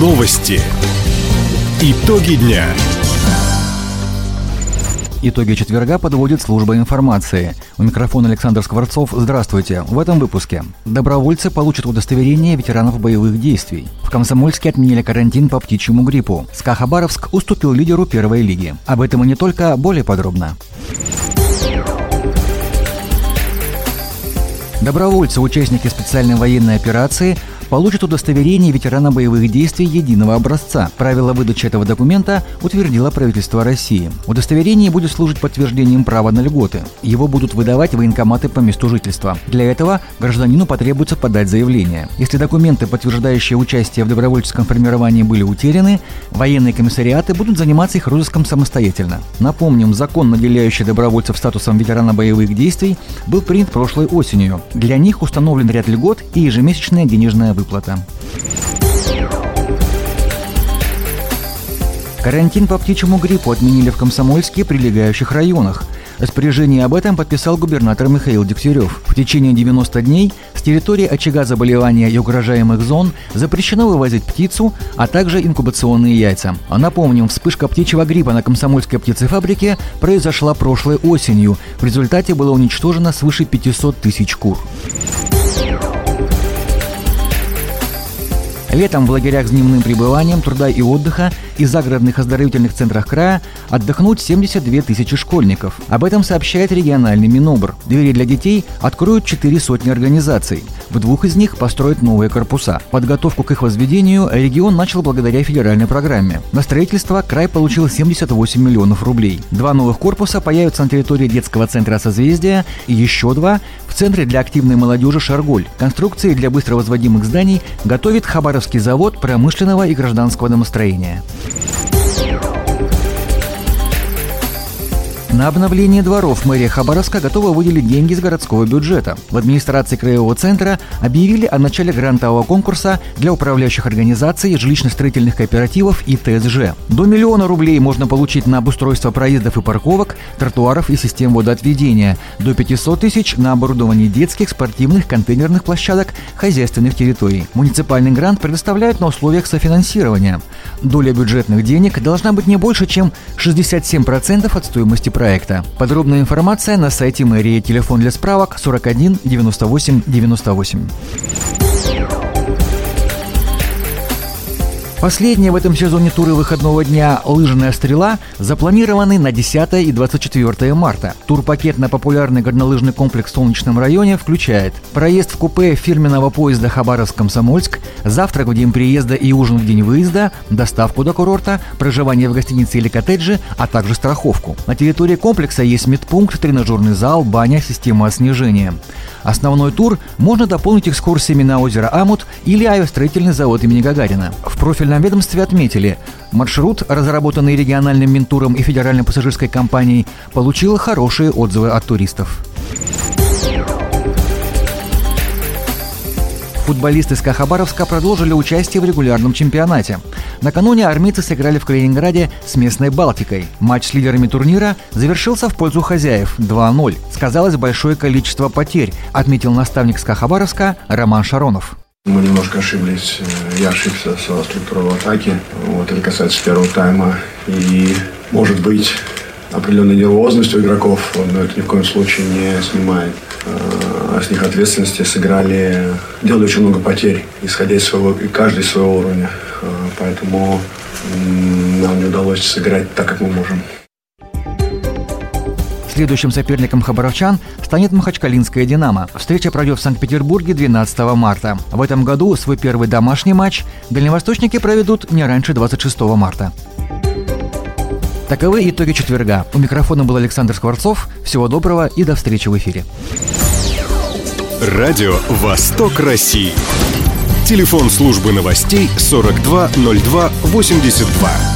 Новости. Итоги дня. Итоги четверга подводит служба информации. У микрофона Александр Скворцов. Здравствуйте. В этом выпуске. Добровольцы получат удостоверение ветеранов боевых действий. В Комсомольске отменили карантин по птичьему гриппу. СКА Хабаровск уступил лидеру первой лиги. Об этом и не только, более подробно. Добровольцы, участники специальной военной операции, получат удостоверение ветерана боевых действий единого образца. Правила выдачи этого документа утвердило правительство России. Удостоверение будет служить подтверждением права на льготы. Его будут выдавать военкоматы по месту жительства. Для этого гражданину потребуется подать заявление. Если документы, подтверждающие участие в добровольческом формировании, были утеряны, военные комиссариаты будут заниматься их розыском самостоятельно. Напомним, закон, наделяющий добровольцев статусом ветерана боевых действий, был принят прошлой осенью. Для них установлен ряд льгот и ежемесячная денежная выплата. Карантин по птичьему гриппу отменили в Комсомольске и прилегающих районах. Распоряжение об этом подписал губернатор Михаил Дегтярев. В течение 90 дней с территории очага заболевания и угрожаемых зон запрещено вывозить птицу, а также инкубационные яйца. А напомним, вспышка птичьего гриппа на Комсомольской птицефабрике произошла прошлой осенью. В результате было уничтожено свыше 500 тысяч кур. Летом в лагерях с дневным пребыванием, труда и отдыха и загородных оздоровительных центрах края отдохнут 72 тысячи школьников. Об этом сообщает региональный Минобр. Двери для детей откроют 4 сотни организаций. В двух из них построят новые корпуса. Подготовку к их возведению регион начал благодаря федеральной программе. На строительство край получил 78 миллионов рублей. Два новых корпуса появятся на территории детского центра «Созвездия» и еще два в Центре для активной молодежи «Шарголь». Конструкции для быстро возводимых зданий готовит Хабаровский завод промышленного и гражданского домостроения. На обновление дворов мэрия Хабаровска готова выделить деньги из городского бюджета. В администрации краевого центра объявили о начале грантового конкурса для управляющих организаций, жилищно-строительных кооперативов и ТСЖ. До миллиона рублей можно получить на обустройство проездов и парковок, тротуаров и систем водоотведения. До 500 тысяч на оборудование детских, спортивных, контейнерных площадок, хозяйственных территорий. Муниципальный грант предоставляют на условиях софинансирования. Доля бюджетных денег должна быть не больше, чем 67% от стоимости проекта. Подробная информация на сайте мэрии. Телефон для справок 41 98 98. Последняя в этом сезоне туры выходного дня «Лыжная стрела» запланированы на 10 и 24 марта. Турпакет на популярный горнолыжный комплекс в Солнечном районе включает проезд в купе фирменного поезда Хабаровск-Комсомольск, завтрак в день приезда и ужин в день выезда, доставку до курорта, проживание в гостинице или коттедже, а также страховку. На территории комплекса есть медпункт, тренажерный зал, баня, система оснежения. Основной тур можно дополнить экскурсиями на озеро Амут или авиастроительный завод имени Гагарина. В профильном ведомстве отметили, маршрут, разработанный региональным Минтуром и федеральной пассажирской компанией, получил хорошие отзывы от туристов. Футболисты СКА Хабаровска продолжили участие в регулярном чемпионате. Накануне армейцы сыграли в Калининграде с местной Балтикой. Матч с лидерами турнира завершился в пользу хозяев 2-0. Сказалось большое количество потерь, отметил наставник СКА Хабаровска Роман Шаронов. Мы немножко ошиблись. Я ошибся со структурой атаки. Вот это касается первого тайма. И, может быть, определенная нервозность у игроков, но это ни в коем случае не снимает а с них ответственности, сыграли, делали очень много потерь, исходя из своего, и каждый из своего уровня. А, поэтому нам не удалось сыграть так, как мы можем. Следующим соперником хабаровчан станет Махачкалинская «Динамо». Встреча пройдет в Санкт-Петербурге 12 марта. В этом году свой первый домашний матч дальневосточники проведут не раньше 26 марта. Таковы итоги четверга. У микрофона был Александр Скворцов. Всего доброго и до встречи в эфире. Радио «Восток России». Телефон службы новостей 420282.